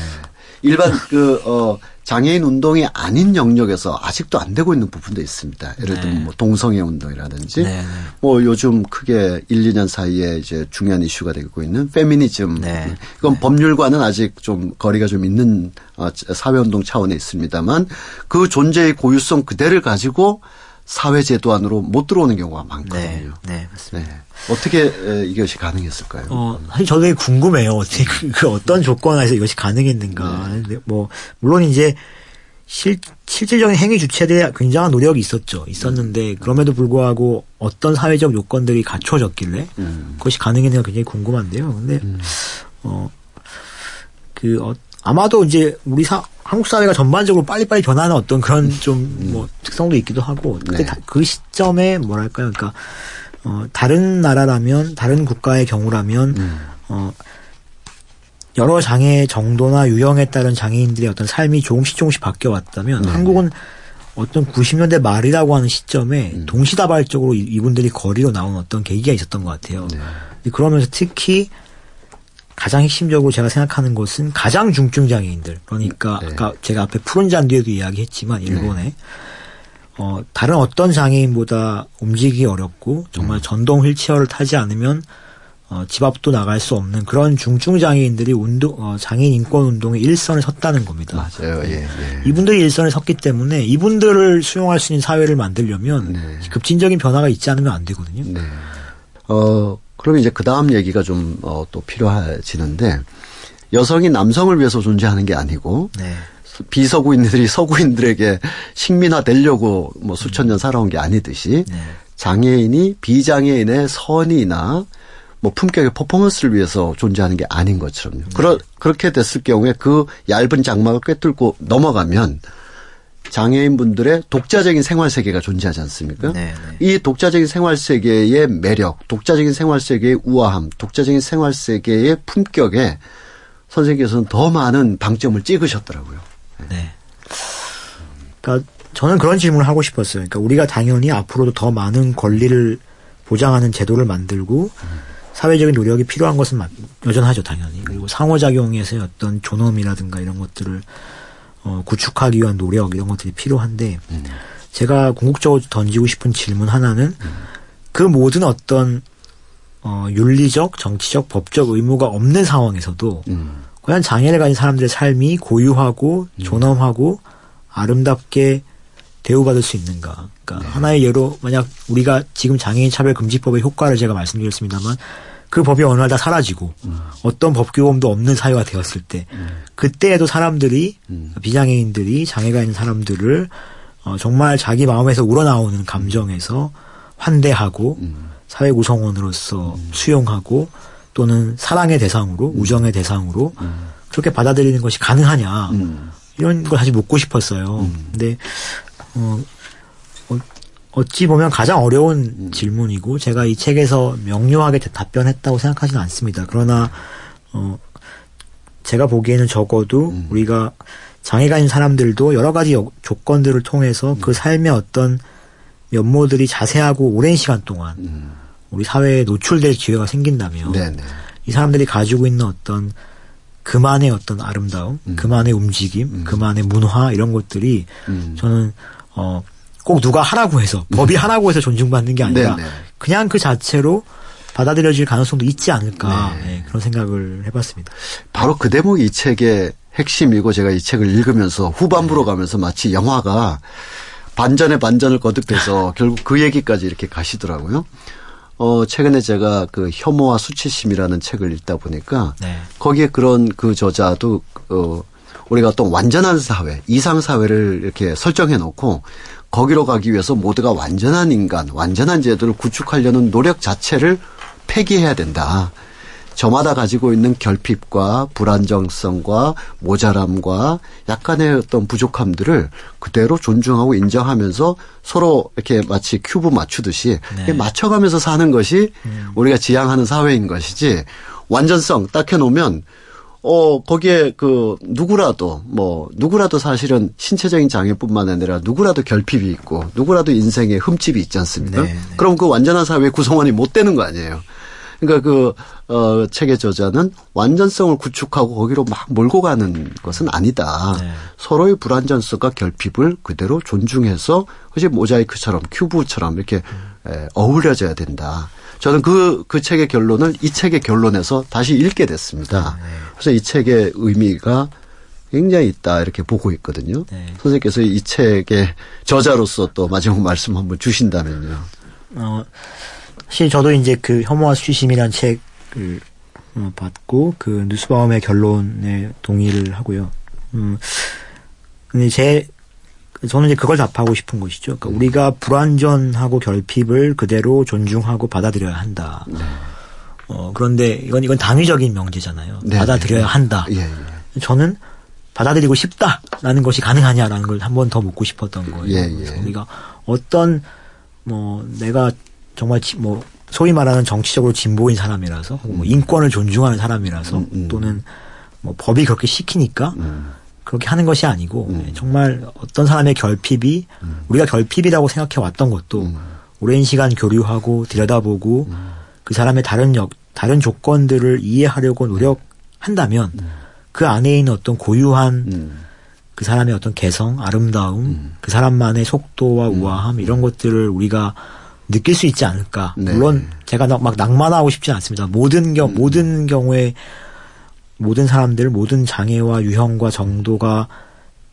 일반 그, 어, 장애인 운동이 아닌 영역에서 아직도 안 되고 있는 부분도 있습니다. 예를 들면 뭐 동성애 운동이라든지 네, 네. 뭐 요즘 크게 1, 2년 사이에 이제 중요한 이슈가 되고 있는 페미니즘. 네. 이건 법률과는 아직 좀 거리가 좀 있는 어, 사회 운동 차원에 있습니다만 그 존재의 고유성 그대를 가지고 사회제도 안으로 못 들어오는 경우가 네, 많거든요. 네, 맞습니다. 네. 어떻게 에, 이것이 가능했을까요? 어, 사실 저도 되게 궁금해요. 어떻게 그, 그 어떤 조건 하에서 이것이 가능했는가. 네. 뭐, 물론 이제 실, 실질적인 행위 주체들의 굉장한 노력이 있었죠. 있었는데, 그럼에도 불구하고 어떤 사회적 요건들이 갖춰졌길래 음. 그것이 가능했는가 굉장히 궁금한데요. 근데, 어, 그, 어, 아마도 이제 우리 사, 한국 사회가 전반적으로 빨리빨리 변하는 어떤 그런 좀뭐 특성도 있기도 하고, 근데 네. 다- 그 시점에 뭐랄까요. 그러니까, 어, 다른 나라라면, 다른 국가의 경우라면, 어, 여러 장애 정도나 유형에 따른 장애인들의 어떤 삶이 조금씩 조금씩 바뀌어 왔다면, 한국은 어떤 90년대 말이라고 하는 시점에 동시다발적으로 이- 이분들이 거리로 나온 어떤 계기가 있었던 것 같아요. 근데 그러면서 특히 가장 핵심적으로 제가 생각하는 것은 가장 중증 장애인들. 그러니까 네. 아까 제가 앞에 푸른 잔디에도 이야기했지만 일본에 어, 다른 어떤 장애인보다 움직이기 어렵고 정말 전동 휠체어를 타지 않으면 어, 집 앞도 나갈 수 없는 그런 중증 장애인들이 운동 어, 장애인 인권 운동의 일선에 섰다는 겁니다. 맞아요. 예, 예. 이분들이 일선에 섰기 때문에 이분들을 수용할 수 있는 사회를 만들려면 네. 급진적인 변화가 있지 않으면 안 되거든요. 네. 어, 그럼 이제 그 다음 얘기가 좀, 어, 또 필요해지는데, 여성이 남성을 위해서 존재하는 게 아니고, 네. 비서구인들이 서구인들에게 식민화 되려고 뭐 수천 년 살아온 게 아니듯이, 네. 장애인이 비장애인의 선의나 뭐 품격의 퍼포먼스를 위해서 존재하는 게 아닌 것처럼요. 그러, 그렇게 됐을 경우에 그 얇은 장막을 꿰뚫고 넘어가면 장애인분들의 독자적인 생활 세계가 존재하지 않습니까? 네, 이 독자적인 생활 세계의 매력, 독자적인 생활 세계의 우아함, 독자적인 생활 세계의 품격에 선생님께서는 더 많은 방점을 찍으셨더라고요. 네. 그러니까 저는 그런 질문을 하고 싶었어요. 그러니까 우리가 당연히 앞으로도 더 많은 권리를 보장하는 제도를 만들고 사회적인 노력이 필요한 것은 마- 여전하죠, 당연히. 그리고 상호작용에서의 어떤 존엄이라든가 이런 것들을 어, 구축하기 위한 노력 이런 것들이 필요한데 제가 궁극적으로 던지고 싶은 질문 하나는 그 모든 어떤 어, 윤리적, 정치적, 법적 의무가 없는 상황에서도 음. 과연 장애를 가진 사람들의 삶이 고유하고 존엄하고 아름답게 대우받을 수 있는가. 그러니까 하나의 예로 만약 우리가 지금 장애인 차별 금지법의 효과를 제가 말씀드렸습니다만 그 법이 어느 날 다 사라지고 어떤 법규범도 없는 사회가 되었을 때 그때에도 사람들이 비장애인들이 장애가 있는 사람들을 어, 정말 자기 마음에서 우러나오는 감정에서 환대하고 사회 구성원으로서 수용하고 또는 사랑의 대상으로 우정의 대상으로 그렇게 받아들이는 것이 가능하냐 음. 이런 걸 사실 묻고 싶었어요. 근데 어, 어, 어찌 보면 가장 어려운 질문이고 제가 이 책에서 명료하게 대- 답변했다고 생각하지는 않습니다. 그러나 어, 제가 보기에는 적어도 우리가 장애가 있는 사람들도 여러 가지 여- 조건들을 통해서 그 삶의 어떤 면모들이 자세하고 오랜 시간 동안 우리 사회에 노출될 기회가 생긴다면 네네. 이 사람들이 가지고 있는 어떤 그만의 어떤 아름다움, 그만의 움직임, 그만의 문화 이런 것들이 음. 저는 어 꼭 누가 하라고 해서 법이 하라고 해서 존중받는 게 아니라 네네. 그냥 그 자체로 받아들여질 가능성도 있지 않을까 네. 네, 그런 생각을 해봤습니다. 바로 그 대목이 이 책의 핵심이고 제가 이 책을 읽으면서 후반부로 가면서 마치 영화가 반전의 반전을 거듭해서 결국 그 얘기까지 이렇게 가시더라고요. 어, 최근에 제가 그 혐오와 수치심이라는 책을 읽다 보니까 네. 거기에 그런 그 저자도 어, 우리가 어떤 완전한 사회, 이상 사회를 이렇게 설정해 놓고 거기로 가기 위해서 모두가 완전한 인간, 완전한 제도를 구축하려는 노력 자체를 폐기해야 된다. 저마다 가지고 있는 결핍과 불안정성과 모자람과 약간의 어떤 부족함들을 그대로 존중하고 인정하면서 서로 이렇게 마치 큐브 맞추듯이 네. 맞춰가면서 사는 것이 우리가 지향하는 사회인 것이지 완전성 딱 해놓으면 어, 거기에 그 누구라도 뭐 누구라도 사실은 신체적인 장애뿐만 아니라 누구라도 결핍이 있고 누구라도 인생에 흠집이 있지 않습니까? 네, 네. 그럼 그 완전한 사회의 구성원이 못 되는 거 아니에요. 그러니까 그, 어, 책의 저자는 완전성을 구축하고 거기로 막 몰고 가는 것은 아니다. 네. 서로의 불완전성과 결핍을 그대로 존중해서 그것이 모자이크처럼 큐브처럼 이렇게 에, 어울려져야 된다. 저는 그, 그 책의 결론을 이 책의 결론에서 다시 읽게 됐습니다. 그래서 이 책의 의미가 굉장히 있다 이렇게 보고 있거든요. 네. 선생님께서 이 책의 저자로서 또 마지막 말씀 한번 주신다면요. 어, 사실 저도 이제 그 혐오와 수치심이라는 책을 어, 받고 그 뉴스바움의 결론에 동의를 하고요. 음, 근데 제 저는 이제 그걸 답하고 싶은 것이죠. 그러니까 우리가 불완전하고 결핍을 그대로 존중하고 받아들여야 한다. 어, 그런데 이건 이건 당위적인 명제잖아요. 네, 받아들여야 네. 한다. 예, 예. 저는 받아들이고 싶다라는 것이 가능하냐라는 걸 한 번 더 묻고 싶었던 거예요. 예, 예. 그래서 우리가 어떤 뭐 내가 정말 지- 뭐 소위 말하는 정치적으로 진보인 사람이라서 혹은 뭐 인권을 존중하는 사람이라서 음, 음. 또는 뭐 법이 그렇게 시키니까 음. 그렇게 하는 것이 아니고 음. 정말 어떤 사람의 결핍이 우리가 결핍이라고 생각해 왔던 것도 음. 오랜 시간 교류하고 들여다보고 그 사람의 다른 역 다른 조건들을 이해하려고 노력한다면 그 안에 있는 어떤 고유한 음. 그 사람의 어떤 개성, 아름다움, 그 사람만의 속도와 우아함 이런 것들을 우리가 느낄 수 있지 않을까. 네. 물론 제가 나- 막 낭만하고 싶지 않습니다. 모든 경 모든 경우에 모든 사람들 모든 장애와 유형과 정도가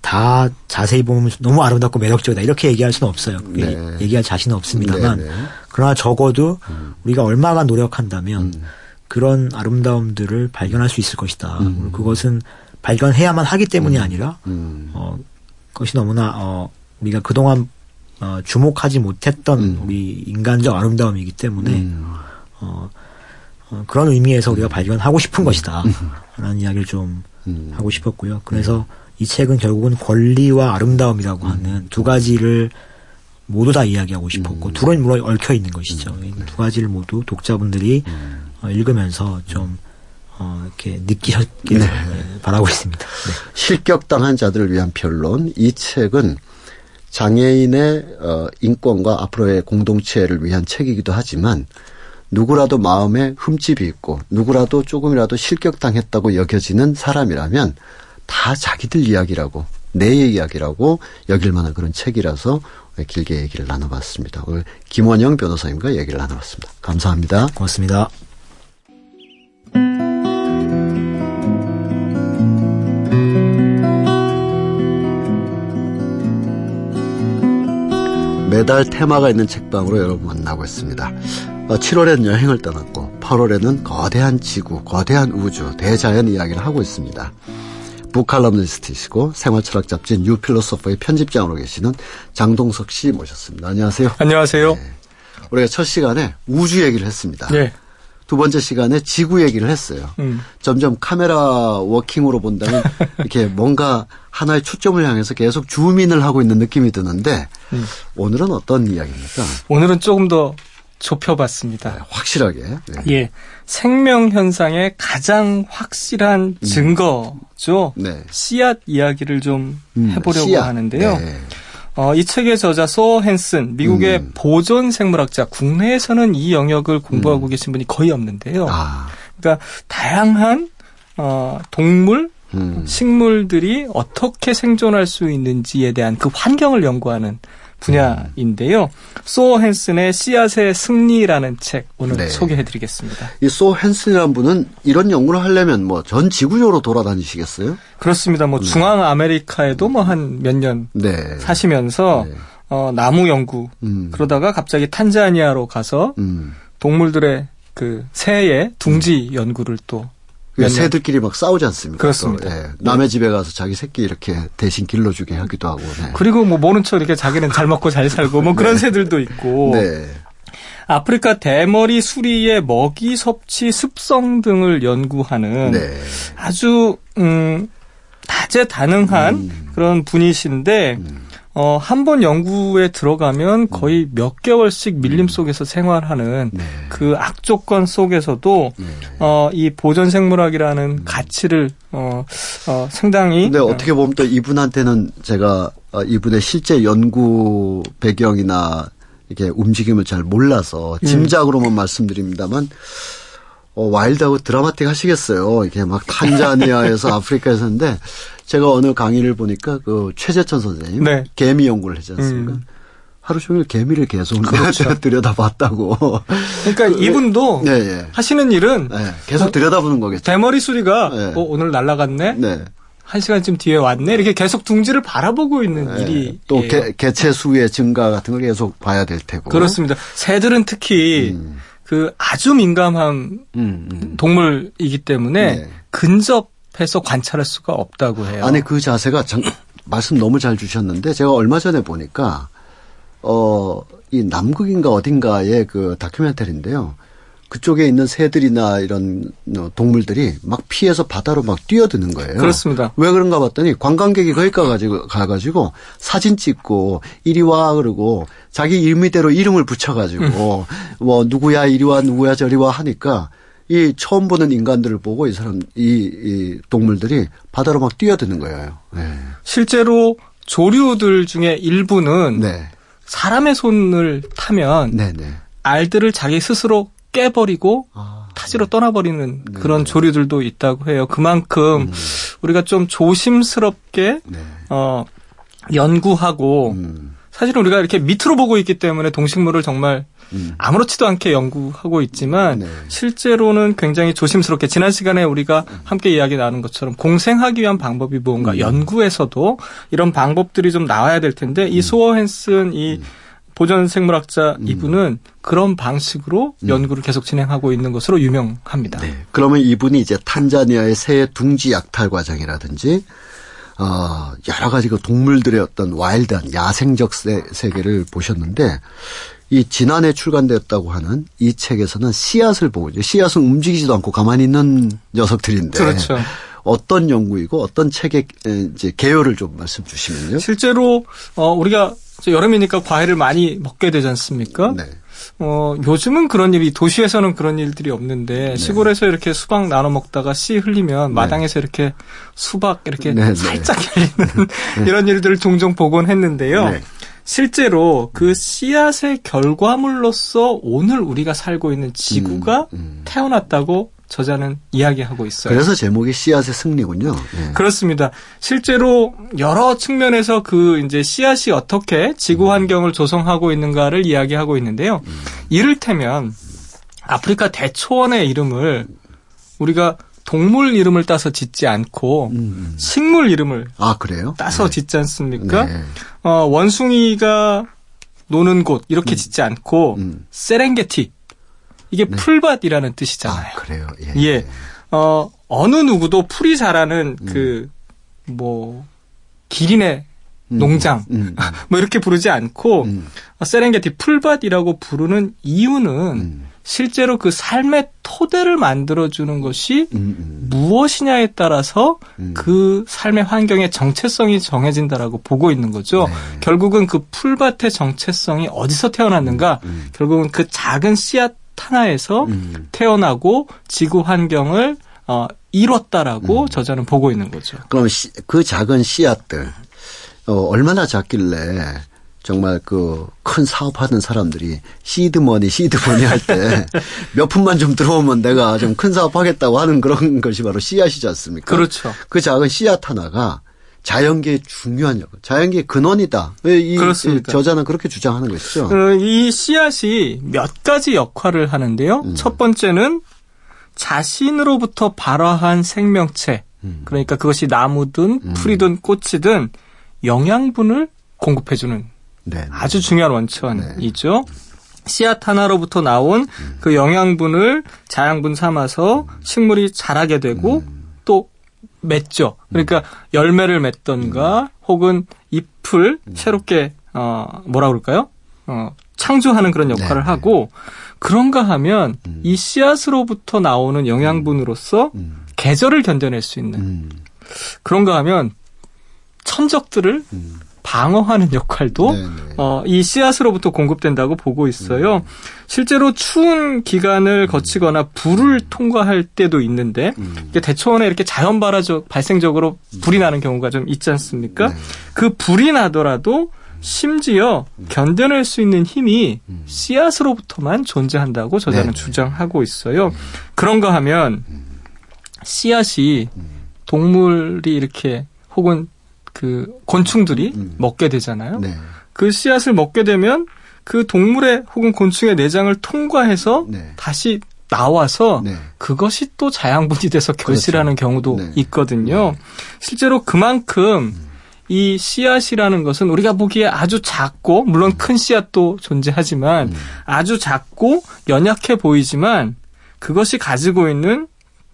다 자세히 보면 너무 아름답고 매력적이다 이렇게 얘기할 수는 없어요. 네. 얘기할 자신은 없습니다만 네, 네. 그러나 적어도 우리가 얼마가 노력한다면 그런 아름다움들을 발견할 수 있을 것이다. 그리고 그것은 발견해야만 하기 때문이 아니라 음. 어, 그것이 너무나 어, 우리가 그동안 어, 주목하지 못했던 우리 인간적 아름다움이기 때문에 음. 어, 어, 그런 의미에서 우리가 발견하고 싶은 것이다. 라는 이야기를 좀 음. 하고 싶었고요. 그래서 이 책은 결국은 권리와 아름다움이라고 하는 두 가지를 모두 다 이야기하고 싶었고 둘은 물론 얽혀 있는 것이죠. 이두 가지를 모두 독자분들이 어, 읽으면서 좀 어, 이렇게 느끼셨길 네, 바라고 있습니다. 네. 실격당한 자들을 위한 변론. 이 책은 장애인의 어, 인권과 앞으로의 공동체를 위한 책이기도 하지만 누구라도 마음에 흠집이 있고 누구라도 조금이라도 실격당했다고 여겨지는 사람이라면 다 자기들 이야기라고 내 이야기라고 여길 만한 그런 책이라서 길게 얘기를 나눠봤습니다. 오늘 김원영 변호사님과 얘기를 나눠봤습니다. 감사합니다. 고맙습니다. 매달 테마가 있는 책방으로 여러분 만나고 있습니다. 7월엔 여행을 떠났고 8월에는 거대한 지구, 거대한 우주, 대자연 이야기를 하고 있습니다. 북칼럼니스트이시고 생활철학 잡지 New Philosopher의 편집장으로 계시는 장동석 씨 모셨습니다. 안녕하세요. 안녕하세요. 우리가 첫 시간에 우주 얘기를 했습니다. 네. 두 번째 시간에 지구 얘기를 했어요. 음. 점점 카메라 워킹으로 본다면 이렇게 뭔가 하나의 초점을 향해서 계속 zoom in을 하고 있는 느낌이 드는데 음. 오늘은 어떤 이야기입니까? 오늘은 조금 더 좁혀봤습니다. 확실하게. 네. 예. 생명 현상의 가장 확실한 증거죠. 네. 씨앗 이야기를 좀 음, 해보려고 씨앗. 하는데요. 네. 어, 이 책의 저자 소 헨슨, 미국의 음. 보존 생물학자, 국내에서는 이 영역을 공부하고 계신 분이 거의 없는데요. 아, 그러니까 다양한 어, 동물, 음. 식물들이 어떻게 생존할 수 있는지에 대한 그 환경을 연구하는 분야인데요. 소 헨슨의 씨앗의 승리라는 책 오늘 네. 소개해드리겠습니다. 이 소 헨슨이라는 분은 이런 연구를 하려면 뭐 전 지구적으로 돌아다니시겠어요? 그렇습니다. 뭐 중앙 아메리카에도 뭐 한 몇년 네. 사시면서 네. 어, 나무 연구 음. 그러다가 갑자기 탄자니아로 가서 음. 동물들의 그 새의 둥지 연구를 또 그몇 년. 새들끼리 막 싸우지 않습니까? 그렇습니다. 또, 예. 남의 집에 가서 자기 새끼 이렇게 대신 길러주게 하기도 하고. 네. 그리고 뭐 모른 척 이렇게 자기는 잘 먹고 잘 살고 뭐 그런 새들도 있고 네. 아프리카 대머리 수리의 먹이 섭취 습성 등을 연구하는 네. 아주 음 다재다능한 음. 그런 분이신데 어, 한 번 연구에 들어가면 거의 몇 개월씩 밀림 속에서 생활하는 음. 네. 그 악조건 속에서도 네. 어, 이 보존 생물학이라는 가치를 어, 어, 상당히 근데 어떻게 보면 또 이분한테는 제가 어, 이분의 실제 연구 배경이나 이렇게 움직임을 잘 몰라서 음. 짐작으로만 말씀드립니다만 어, 와일드하고 드라마틱 하시겠어요. 이게 막 탄자니아에서 아프리카에서 했는데 제가 어느 강의를 보니까 그 최재천 선생님 네. 개미 연구를 하지 않습니까? 음. 하루 종일 개미를 계속 그렇죠. 들여다봤다고. 그러니까 이분도 네, 예. 하시는 일은 네, 계속 들여다보는 거겠죠. 대머리 수리가 네. 어, 오늘 날라갔네 네. 한 시간쯤 뒤에 왔네 이렇게 계속 둥지를 바라보고 있는 네. 일이 또 예. 개, 개체 수의 증가 같은 걸 계속 봐야 될 테고. 그렇습니다. 새들은 특히 음. 그 아주 민감한 음, 음. 동물이기 때문에 네. 근접 해서 관찰할 수가 없다고 해요. 아니 그 자세가 장- 말씀 너무 잘 주셨는데 제가 얼마 전에 보니까 어 이 남극인가 어딘가의 그 다큐멘터리인데요. 그쪽에 있는 새들이나 이런 어, 동물들이 막 피해서 바다로 막 뛰어드는 거예요. 그렇습니다. 왜 그런가 봤더니 관광객이 거기 가 가지고 가가지고 사진 찍고 이리 와 그러고 자기 임의대로 이름을 붙여가지고 뭐 누구야 이리 와 누구야 저리 와 하니까 이 처음 보는 인간들을 보고 이 사람 이, 이 동물들이 바다로 막 뛰어드는 거예요. 네. 실제로 조류들 중에 일부는 네. 사람의 손을 타면 네, 네. 알들을 자기 스스로 깨버리고 아, 타지로 떠나버리는 네. 그런 조류들도 있다고 해요. 그만큼 우리가 좀 조심스럽게 네. 어 연구하고 음, 사실은 우리가 이렇게 밑으로 보고 있기 때문에 동식물을 정말 음. 아무렇지도 않게 연구하고 있지만 네. 실제로는 굉장히 조심스럽게 지난 시간에 우리가 함께 이야기 나눈 것처럼 공생하기 위한 방법이 음. 무언가 연구에서도 이런 방법들이 좀 나와야 될 텐데 음. 이 소어 헨슨 이 보전 생물학자 이분은 그런 방식으로 연구를 계속 진행하고 있는 것으로 유명합니다. 음. 네. 그러면 이분이 이제 탄자니아의 새 둥지 약탈 과정이라든지 어, 여러 가지 그 동물들의 어떤 와일드한 야생적 세, 세계를 보셨는데 이 지난해 출간되었다고 하는 이 책에서는 씨앗을 보고 이제 씨앗은 움직이지도 않고 가만히 있는 녀석들인데 그렇죠. 어떤 연구이고 어떤 책의 에, 이제 개요를 좀 말씀 주시면요. 실제로 어 우리가 여름이니까 과일을 많이 먹게 되지 않습니까? 네. 어, 요즘은 그런 일이, 도시에서는 그런 일들이 없는데, 시골에서 이렇게 수박 나눠 먹다가 씨 흘리면 마당에서 이렇게 수박 이렇게 네, 네. 살짝 흘리는 이런 일들을 종종 보곤 했는데요. 네. 실제로 그 씨앗의 결과물로서 오늘 우리가 살고 있는 지구가 음. 태어났다고 저자는 이야기하고 있어요. 그래서 제목이 씨앗의 승리군요. 네. 그렇습니다. 실제로 여러 측면에서 그 이제 씨앗이 어떻게 지구 환경을 조성하고 있는가를 이야기하고 있는데요. 이를테면 아프리카 대초원의 이름을 우리가 동물 이름을 따서 짓지 않고 음. 식물 이름을 아 그래요? 따서 짓지 않습니까? 네. 어, 원숭이가 노는 곳 이렇게 짓지 않고 음. 세렝게티 이게 풀밭이라는 뜻이잖아요. 아 그래요. 예. 예. 어, 어느 누구도 풀이 자라는 그, 뭐, 기린의 농장, 음, 음. 뭐 이렇게 부르지 않고, 음. 어, 세렝게티 풀밭이라고 부르는 이유는 음. 실제로 그 삶의 토대를 만들어주는 것이 음, 음. 무엇이냐에 따라서 음. 그 삶의 환경의 정체성이 정해진다라고 보고 있는 거죠. 네. 결국은 그 풀밭의 정체성이 어디서 태어났는가? 결국은 그 작은 씨앗 하나에서 음. 태어나고 지구 환경을 어, 음. 이뤘다라고 저자는 보고 있는 거죠. 그럼 씨- 그 작은 씨앗들 어, 얼마나 작길래 정말 그 큰 사업하는 사람들이 시드머니 시드머니 할 때 몇 푼만 좀 들어오면 내가 좀 큰 사업하겠다고 하는 그런 것이 바로 씨앗이지 않습니까? 그렇죠. 그 작은 씨앗 하나가 자연계의 중요한 역할, 자연계의 근원이다. 이, 이 그렇습니다. 저자는 그렇게 주장하는 것이죠. 어, 이 씨앗이 몇 가지 역할을 하는데요. 음. 첫 번째는 자신으로부터 발화한 생명체, 음. 그러니까 그것이 나무든 풀이든 꽃이든 영양분을 공급해주는 네. 아주 중요한 원천이죠. 씨앗 하나로부터 나온 음. 그 영양분을 자양분 삼아서 식물이 자라게 되고 음. 또 맺죠. 그러니까 열매를 맺던가 음. 혹은 잎을 새롭게 어 뭐라 그럴까요? 어 창조하는 그런 역할을 네. 하고 그런가 하면 음. 이 씨앗으로부터 나오는 영양분으로서 음, 계절을 견뎌낼 수 있는 음, 그런가 하면 천적들을 음. 방어하는 역할도 네, 네. 어, 이 씨앗으로부터 공급된다고 보고 있어요. 실제로 추운 기간을 거치거나 불을 통과할 때도 있는데 음. 대초원에 이렇게 자연 발화적 발생적으로 불이 나는 경우가 좀 있지 않습니까? 네. 그 불이 나더라도 심지어 견뎌낼 수 있는 힘이 씨앗으로부터만 존재한다고 저자는 네, 네. 주장하고 있어요. 그런가 하면 씨앗이 동물이 이렇게 혹은 그 곤충들이 음. 먹게 되잖아요. 네. 그 씨앗을 먹게 되면 그 동물의 혹은 곤충의 내장을 통과해서 네. 다시 나와서 네. 그것이 또 자양분이 돼서 결실하는 경우도 네. 있거든요. 실제로 그만큼 이 씨앗이라는 것은 우리가 보기에 아주 작고 물론 큰 씨앗도 존재하지만 음. 아주 작고 연약해 보이지만 그것이 가지고 있는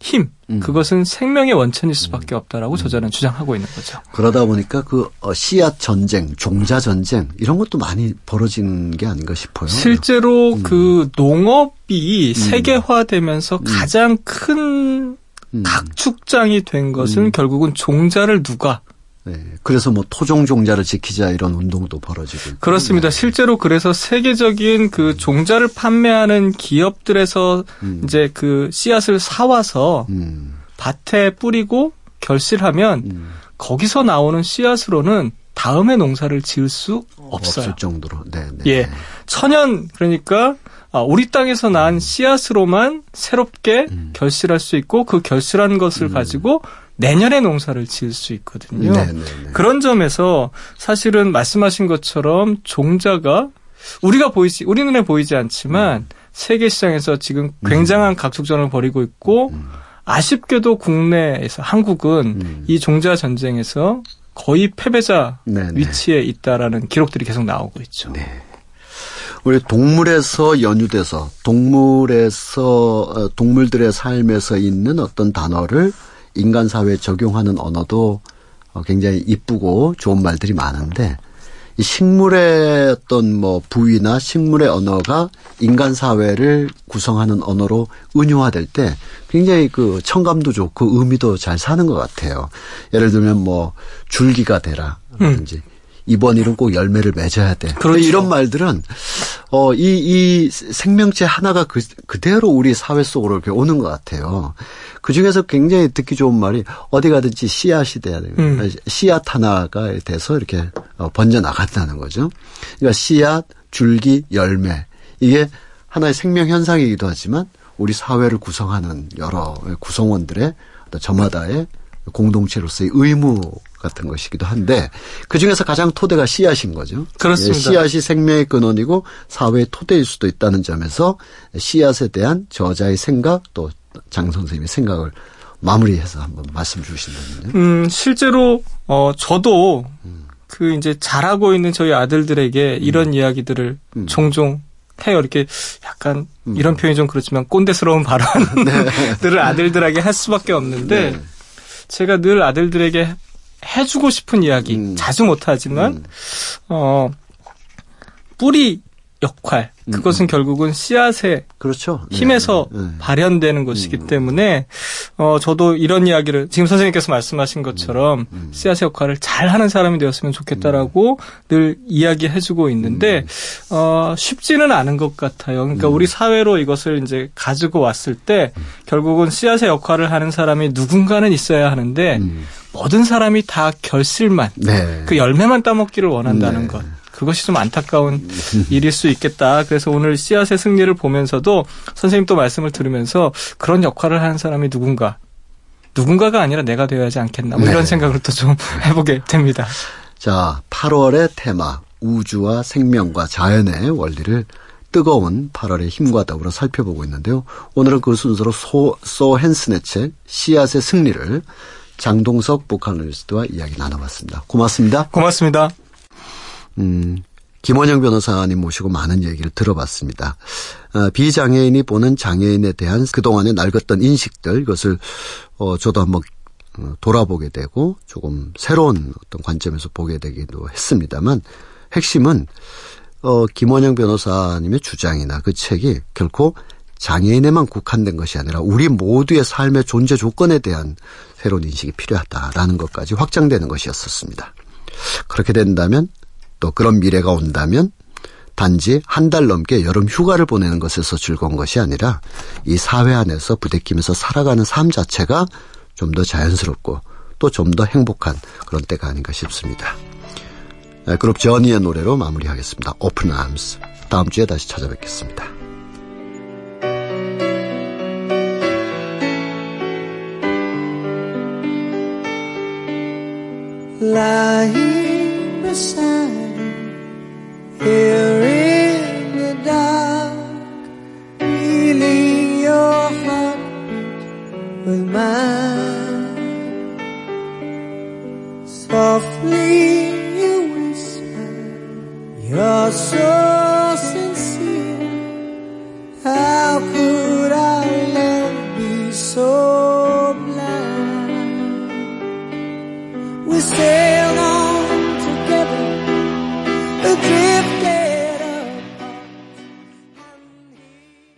힘 음. 그것은 생명의 원천일 수밖에 없다라고 저자는 주장하고 있는 거죠. 그러다 보니까 그 어, 씨앗 전쟁, 종자 전쟁 이런 것도 많이 벌어진 게 아닌가 싶어요. 실제로 음. 그 농업이 세계화되면서 가장 큰 음. 각축장이 된 것은 음. 결국은 종자를 누가 네. 그래서 뭐 토종 종자를 지키자 이런 운동도 벌어지고 있고. 그렇습니다. 네. 실제로 그래서 세계적인 그 종자를 판매하는 기업들에서 음. 이제 그 씨앗을 사와서 음. 밭에 뿌리고 결실하면 음. 거기서 나오는 씨앗으로는 다음에 농사를 지을 수 없어요. 없을 정도로. 네, 네. 예. 천연 그러니까 아, 우리 땅에서 난 씨앗으로만 새롭게 음. 결실할 수 있고 그 결실한 것을 가지고 내년에 농사를 지을 수 있거든요. 네, 네, 네. 그런 점에서 사실은 말씀하신 것처럼 종자가 우리가 보이지 우리 눈에 보이지 않지만 세계 시장에서 지금 굉장한 각축전을 벌이고 있고 음. 아쉽게도 국내에서 한국은 음. 이 종자 전쟁에서 거의 패배자 네, 네. 위치에 있다라는 기록들이 계속 나오고 있죠. 우리 동물에서 연유돼서 동물에서 어, 동물들의 삶에서 있는 어떤 단어를 인간 사회에 적용하는 언어도 어, 굉장히 이쁘고 좋은 말들이 많은데 이 식물의 어떤 뭐 부위나 식물의 언어가 인간 사회를 구성하는 언어로 은유화될 때 굉장히 그 청감도 좋고 의미도 잘 사는 것 같아요. 예를 들면 뭐 줄기가 되라. 라든지 이번 일은 꼭 열매를 맺어야 돼. 그렇죠. 이런 말들은 어, 이, 이 생명체 하나가 그, 그대로 우리 사회 속으로 이렇게 오는 것 같아요. 그 중에서 굉장히 듣기 좋은 말이 어디 가든지 씨앗이 돼야 돼요. 음. 씨앗 하나가 돼서 이렇게 어, 번져 나간다는 거죠. 그러니까 씨앗, 줄기, 열매. 이게 하나의 생명 현상이기도 하지만 우리 사회를 구성하는 여러 구성원들의 저마다의 공동체로서의 의무 같은 것이기도 한데 그 중에서 가장 토대가 씨앗인 거죠. 그렇습니다. 예, 씨앗이 생명의 근원이고 사회의 토대일 수도 있다는 점에서 씨앗에 대한 저자의 생각 또 장 선생님의 생각을 마무리해서 한번 말씀 주신다면요. 음, 실제로 어 저도 그 이제 자라고 있는 저희 아들들에게 이런 이야기들을 음. 종종 해요. 이렇게 약간 이런 표현이 좀 그렇지만 꼰대스러운 발언들을 아들들에게 할 수밖에 없는데 네. 제가 늘 아들들에게 해주고 싶은 이야기 음. 자주 못하지만 음. 어 뿌리 역할 그것은 결국은 씨앗의 그렇죠. 네, 힘에서 네, 네. 발현되는 것이기 때문에 어 저도 이런 이야기를 지금 선생님께서 말씀하신 것처럼 음, 씨앗의 역할을 잘 하는 사람이 되었으면 좋겠다라고 늘 이야기해주고 있는데 음. 어 쉽지는 않은 것 같아요. 그러니까 우리 사회로 이것을 이제 가지고 왔을 때 결국은 씨앗의 역할을 하는 사람이 누군가는 있어야 하는데 음. 모든 사람이 다 결실만 네. 그 열매만 따먹기를 원한다는 네. 것. 그것이 좀 안타까운 일일 수 있겠다. 그래서 오늘 씨앗의 승리를 보면서도 선생님 또 말씀을 들으면서 그런 역할을 하는 사람이 누군가. 누군가가 아니라 내가 되어야 하지 않겠나. 뭐 네. 이런 생각을 또 좀 해보게 됩니다. 자, 8월의 테마 우주와 생명과 자연의 원리를 뜨거운 8월의 힘과 더불어 살펴보고 있는데요. 오늘은 그 순서로 소, 소 헨슨의 책 씨앗의 승리를 장동석 북한리스트와 이야기 나눠봤습니다. 고맙습니다. 고맙습니다. 음, 김원영 변호사님 모시고 많은 얘기를 들어봤습니다. 어, 비장애인이 보는 장애인에 대한 그동안에 낡았던 인식들, 이것을, 어, 저도 한번 어, 돌아보게 되고 조금 새로운 어떤 관점에서 보게 되기도 했습니다만 핵심은 어, 김원영 변호사님의 주장이나 그 책이 결코 장애인에만 국한된 것이 아니라 우리 모두의 삶의 존재 조건에 대한 새로운 인식이 필요하다라는 것까지 확장되는 것이었었습니다. 그렇게 된다면 또 그런 미래가 온다면 단지 한 달 넘게 여름 휴가를 보내는 것에서 즐거운 것이 아니라 이 사회 안에서 부대끼면서 살아가는 삶 자체가 좀 더 자연스럽고 또 좀 더 행복한 그런 때가 아닌가 싶습니다. 네, 그룹 Journey의 노래로 마무리하겠습니다. Open Arms. 다음 주에 다시 찾아뵙겠습니다. Lying beside you here in the dark, feeling your heart with mine. Softly you whisper, you're so sincere. How could our love be so We sailed on.